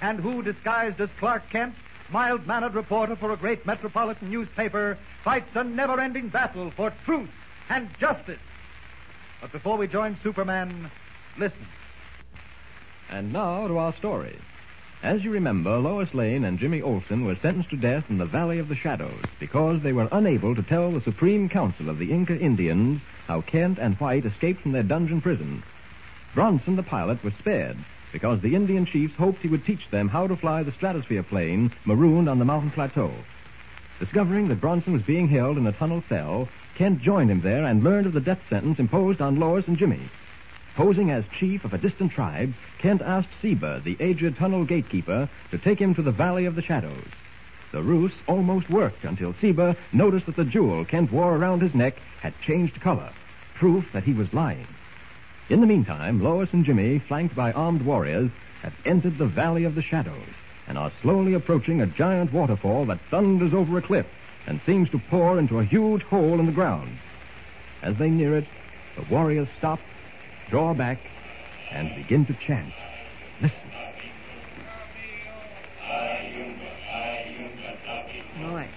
and who, disguised as Clark Kent, mild mannered reporter for a great metropolitan newspaper, fights a never ending battle for truth and justice. But before we join Superman, listen. And now to our story. As you remember, Lois Lane and Jimmy Olsen were sentenced to death in the Valley of the Shadows because they were unable to tell the Supreme Council of the Inca Indians how Kent and White escaped from their dungeon prison. Bronson, the pilot, was spared because the Indian chiefs hoped he would teach them how to fly the stratosphere plane marooned on the mountain plateau. Discovering that Bronson was being held in a tunnel cell, Kent joined him there and learned of the death sentence imposed on Lois and Jimmy. Posing as chief of a distant tribe, Kent asked Seba, the aged tunnel gatekeeper, to take him to the Valley of the Shadows. The ruse almost worked until Seba noticed that the jewel Kent wore around his neck had changed color, proof that he was lying. In the meantime, Lois and Jimmy, flanked by armed warriors, have entered the Valley of the Shadows and are slowly approaching a giant waterfall that thunders over a cliff and seems to pour into a huge hole in the ground. As they near it, the warriors stop, draw back, and begin to chant. Listen. Well, I,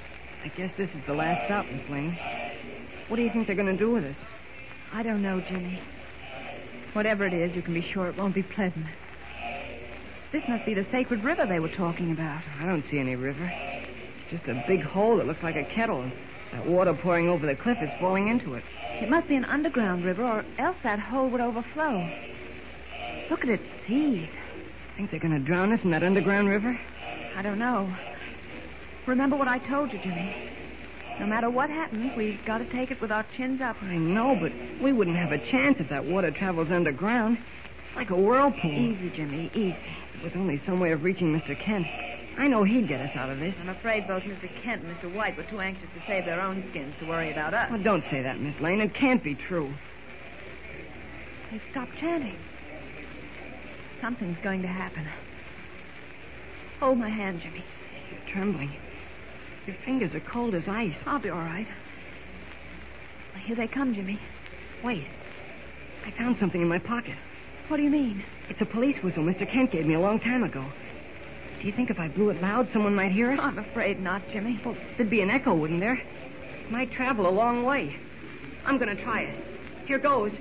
I guess this is the last stop, Miss Lane. What do you think they're going to do with us? I don't know, Jimmy. Whatever it is, you can be sure it won't be pleasant. This must be the sacred river they were talking about. I don't see any river. It's just a big hole that looks like a kettle. and That water pouring over the cliff is falling into it. It must be an underground river, or else that hole would overflow. Look at its seas. Think they're going to drown us in that underground river? I don't know. Remember what I told you, Jimmy. No matter what happens, we've got to take it with our chins up. I know, but we wouldn't have a chance if that water travels underground. It's like a whirlpool. Easy, Jimmy, easy. There was only some way of reaching Mr. Kent. I know he'd get us out of this. I'm afraid both Mr. Kent and Mr. White were too anxious to save their own skins to worry about us. Well, don't say that, Miss Lane. It can't be true. They stopped chanting. Something's going to happen. Hold my hand, Jimmy. You're trembling. Your fingers are cold as ice. I'll be all right. Well, Here they come, Jimmy. Wait. I found something in my pocket. What do you mean? It's a police whistle Mr. Kent gave me a long time ago. Do you think if I blew it loud, someone might hear it? I'm afraid not, Jimmy. Well, there'd be an echo, wouldn't there? It might travel a long way. I'm going to try it. Here goes.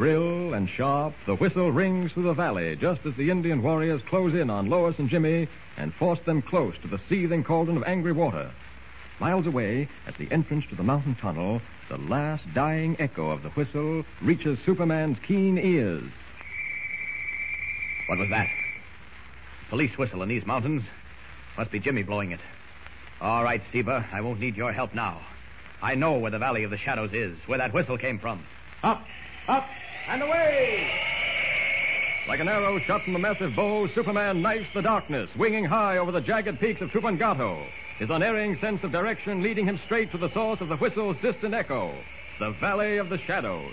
Shrill and sharp, the whistle rings through the valley just as the Indian warriors close in on Lois and Jimmy and force them close to the seething cauldron of angry water. Miles away, at the entrance to the mountain tunnel, the last dying echo of the whistle reaches Superman's keen ears. What was that? Police whistle in these mountains? Must be Jimmy blowing it. All right, Seba, I won't need your help now. I know where the Valley of the Shadows is, where that whistle came from. Up, up, and away! Like an arrow shot from a massive bow, Superman knifes the darkness, winging high over the jagged peaks of Tupungato, his unerring sense of direction leading him straight to the source of the whistle's distant echo, the Valley of the Shadows.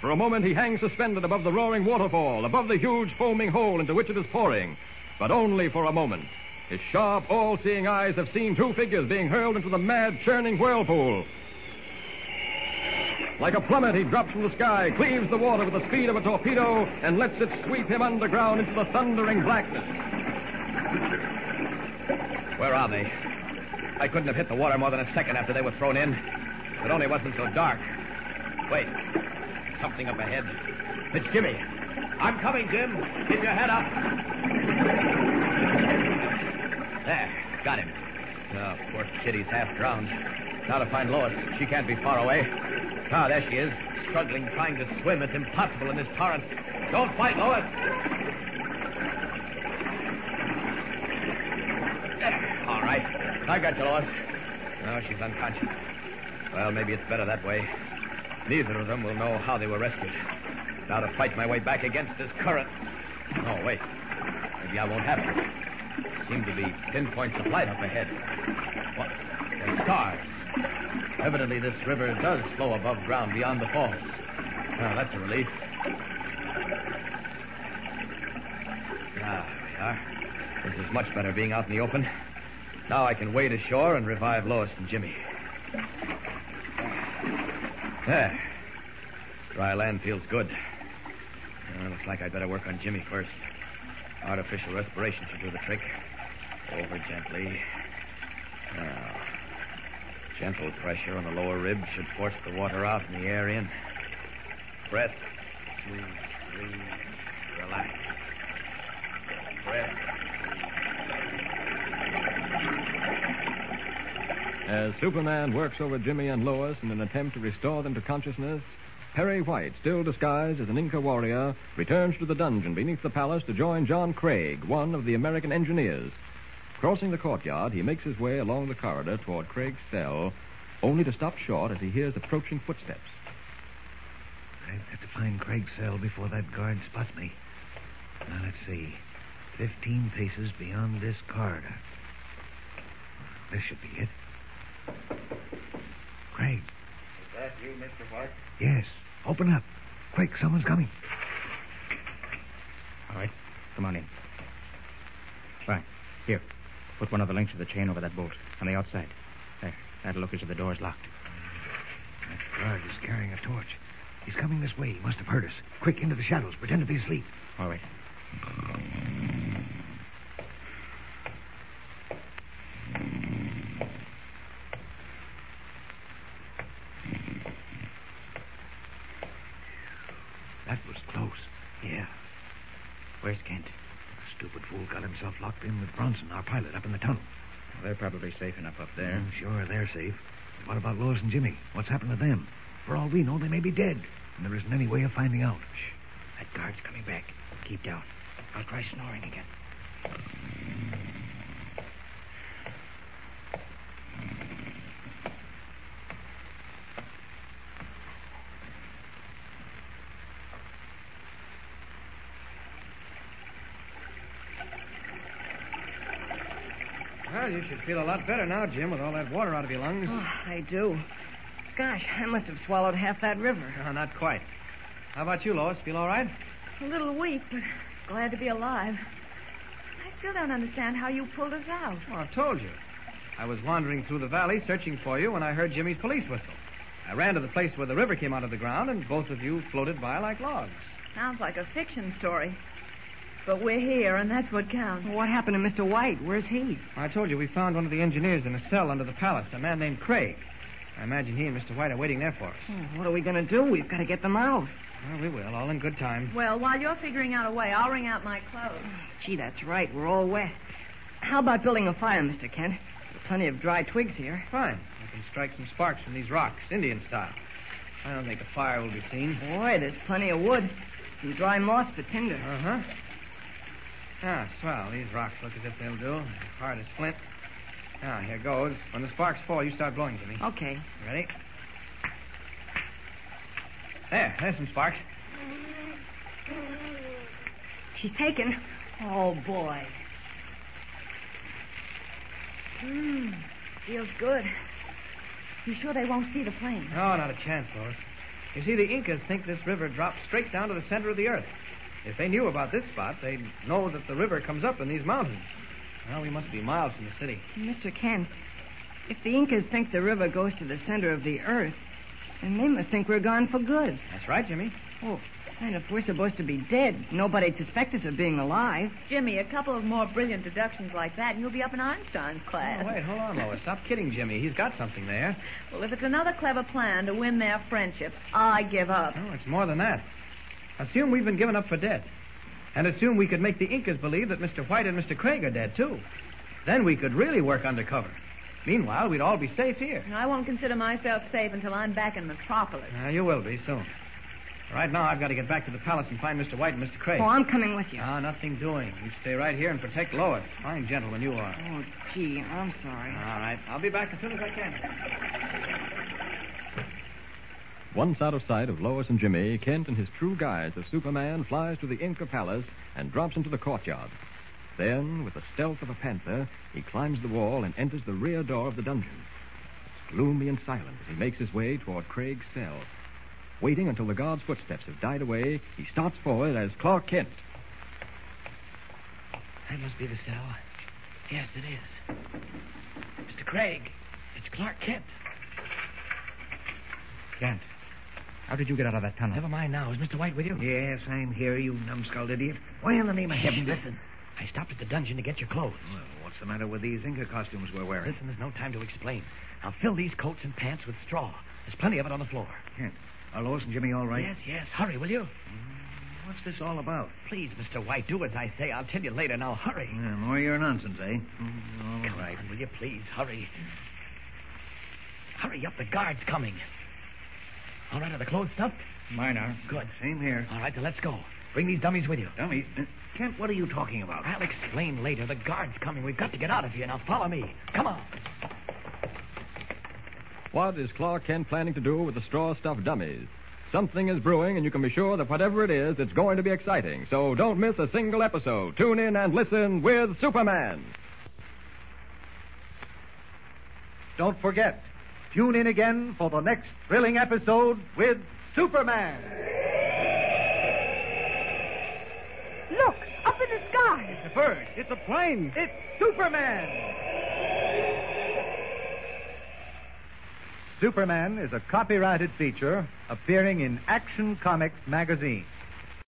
For a moment, he hangs suspended above the roaring waterfall, above the huge foaming hole into which it is pouring. But only for a moment. His sharp, all seeing eyes have seen two figures being hurled into the mad, churning whirlpool. Like a plummet, he drops from the sky, cleaves the water with the speed of a torpedo, and lets it sweep him underground into the thundering blackness. Where are they? I couldn't have hit the water more than a second after they were thrown in. It only wasn't so dark. Wait. something up ahead. It's Jimmy. I'm coming, Jim. Keep your head up. There, got him. Oh, poor kitty's half drowned. Now to find Lois. She can't be far away. Ah, there she is, struggling, trying to swim. It's impossible in this torrent. Don't fight, Lois. All right. I got you, Lois. No, she's unconscious. Well, maybe it's better that way. Neither of them will know how they were rescued. Now to fight my way back against this current. Oh, wait. Maybe I won't have to. Seem to be pinpoints of light up ahead. What? They're stars. Evidently, this river does flow above ground beyond the falls. Well, that's a relief. Ah, we are. This is much better being out in the open. Now I can wade ashore and revive Lois and Jimmy. There. Dry land feels good. Uh, looks like I'd better work on Jimmy first. Artificial respiration should do the trick. Over gently. Gentle pressure on the lower rib should force the water out and the air in. Breath. Two, three. Relax. Breath. As Superman works over Jimmy and Lois in an attempt to restore them to consciousness, Perry White, still disguised as an Inca warrior, returns to the dungeon beneath the palace to join John Craig, one of the American engineers. Crossing the courtyard, he makes his way along the corridor toward Craig's cell, only to stop short as he hears approaching footsteps. I've got to find Craig's cell before that guard spots me. Now, let's see. Fifteen paces beyond this corridor. This should be it. Craig. Is that you, Mr. White? Yes. Open up. Quick, someone's coming. All right. Come on in. Right. Here. Put one of the links of the chain over that bolt on the outside. There. That'll look as if the door's locked. That guard is carrying a torch. He's coming this way. He must have heard us. Quick, into the shadows. Pretend to be asleep. All right. That was close. Yeah. Where's Kent? Stupid fool got himself locked in with Bronson, our pilot, up in the tunnel. Well, they're probably safe enough up there. Mm, sure, they're safe. But what about Lois and Jimmy? What's happened to them? For all we know, they may be dead. And there isn't any way of finding out. Shh. That guard's coming back. Keep down. I'll try snoring again. Well, you should feel a lot better now, Jim, with all that water out of your lungs. Oh, I do. Gosh, I must have swallowed half that river. No, not quite. How about you, Lois? Feel all right? A little weak, but glad to be alive. I still don't understand how you pulled us out. Well, I told you. I was wandering through the valley searching for you when I heard Jimmy's police whistle. I ran to the place where the river came out of the ground, and both of you floated by like logs. Sounds like a fiction story. But we're here, and that's what counts. What happened to Mr. White? Where's he? I told you we found one of the engineers in a cell under the palace, a man named Craig. I imagine he and Mr. White are waiting there for us. Oh, what are we going to do? We've got to get them out. Well, we will, all in good time. Well, while you're figuring out a way, I'll wring out my clothes. Gee, that's right. We're all wet. How about building a fire, Mr. Kent? There's plenty of dry twigs here. Fine. I can strike some sparks from these rocks, Indian style. I don't think a fire will be seen. Boy, there's plenty of wood. Some dry moss for tinder. Uh huh. Ah, swell. These rocks look as if they'll do. Hard as flint. Now, here goes. When the sparks fall, you start blowing, Jimmy. Okay. Ready? There, there's some sparks. She's taken. Oh, boy. Mmm, feels good. You sure they won't see the plane? No, not a chance, Lois. You see, the Incas think this river drops straight down to the center of the earth. If they knew about this spot, they'd know that the river comes up in these mountains. Well, we must be miles from the city. Mr. Kent, if the Incas think the river goes to the center of the earth, then they must think we're gone for good. That's right, Jimmy. Oh, and if we're supposed to be dead, nobody'd suspect us of being alive. Jimmy, a couple of more brilliant deductions like that, and you'll be up in Einstein's class. Oh, wait, hold on, Lois. Stop kidding Jimmy. He's got something there. Well, if it's another clever plan to win their friendship, I give up. No, it's more than that. Assume we've been given up for dead. And assume we could make the Incas believe that Mr. White and Mr. Craig are dead, too. Then we could really work undercover. Meanwhile, we'd all be safe here. I won't consider myself safe until I'm back in Metropolis. Uh, you will be soon. Right now, I've got to get back to the palace and find Mr. White and Mr. Craig. Oh, I'm coming with you. Ah, nothing doing. You stay right here and protect Lois. Fine gentleman you are. Oh, gee, I'm sorry. All right. I'll be back as soon as I can. Once out of sight of Lois and Jimmy, Kent, in his true guise of Superman, flies to the Inca palace and drops into the courtyard. Then, with the stealth of a panther, he climbs the wall and enters the rear door of the dungeon. It's gloomy and silent as he makes his way toward Craig's cell. Waiting until the guard's footsteps have died away, he starts forward as Clark Kent. That must be the cell. Yes, it is. Mr. Craig, it's Clark Kent. Kent, how did you get out of that tunnel? Never mind now. Is Mr. White with you? Yes, I'm here, you numbskulled idiot. Why in the name of heaven? Listen. I stopped at the dungeon to get your clothes. Well, what's the matter with these Inca costumes we're wearing? Listen, there's no time to explain. Now fill these coats and pants with straw. There's plenty of it on the floor. Kent, are Lois and Jimmy all right? Yes, yes. Hurry, will you? What's this all about? Please, Mr. White, do as I say. I'll tell you later. Now hurry. Yeah, more of your nonsense, eh? All Come right. on, will you please hurry? Hurry up, the guard's coming. All right, are the clothes stuffed? Mine are. Good. Same here. All right, then let's go. Bring these dummies with you. Dummies? Uh, Kent, what are you talking about? I'll explain later. The guard's coming. We've got to get out of here. Now follow me. Come on. What is Clark Kent planning to do with the straw stuffed dummies? Something is brewing, and you can be sure that whatever it is, it's going to be exciting. So don't miss a single episode. Tune in and listen with Superman. Don't forget, tune in again for the next thrilling episode with Superman. Look, up in the sky. It's a bird. It's a plane. It's Superman. Superman is a copyrighted feature appearing in Action Comics magazine.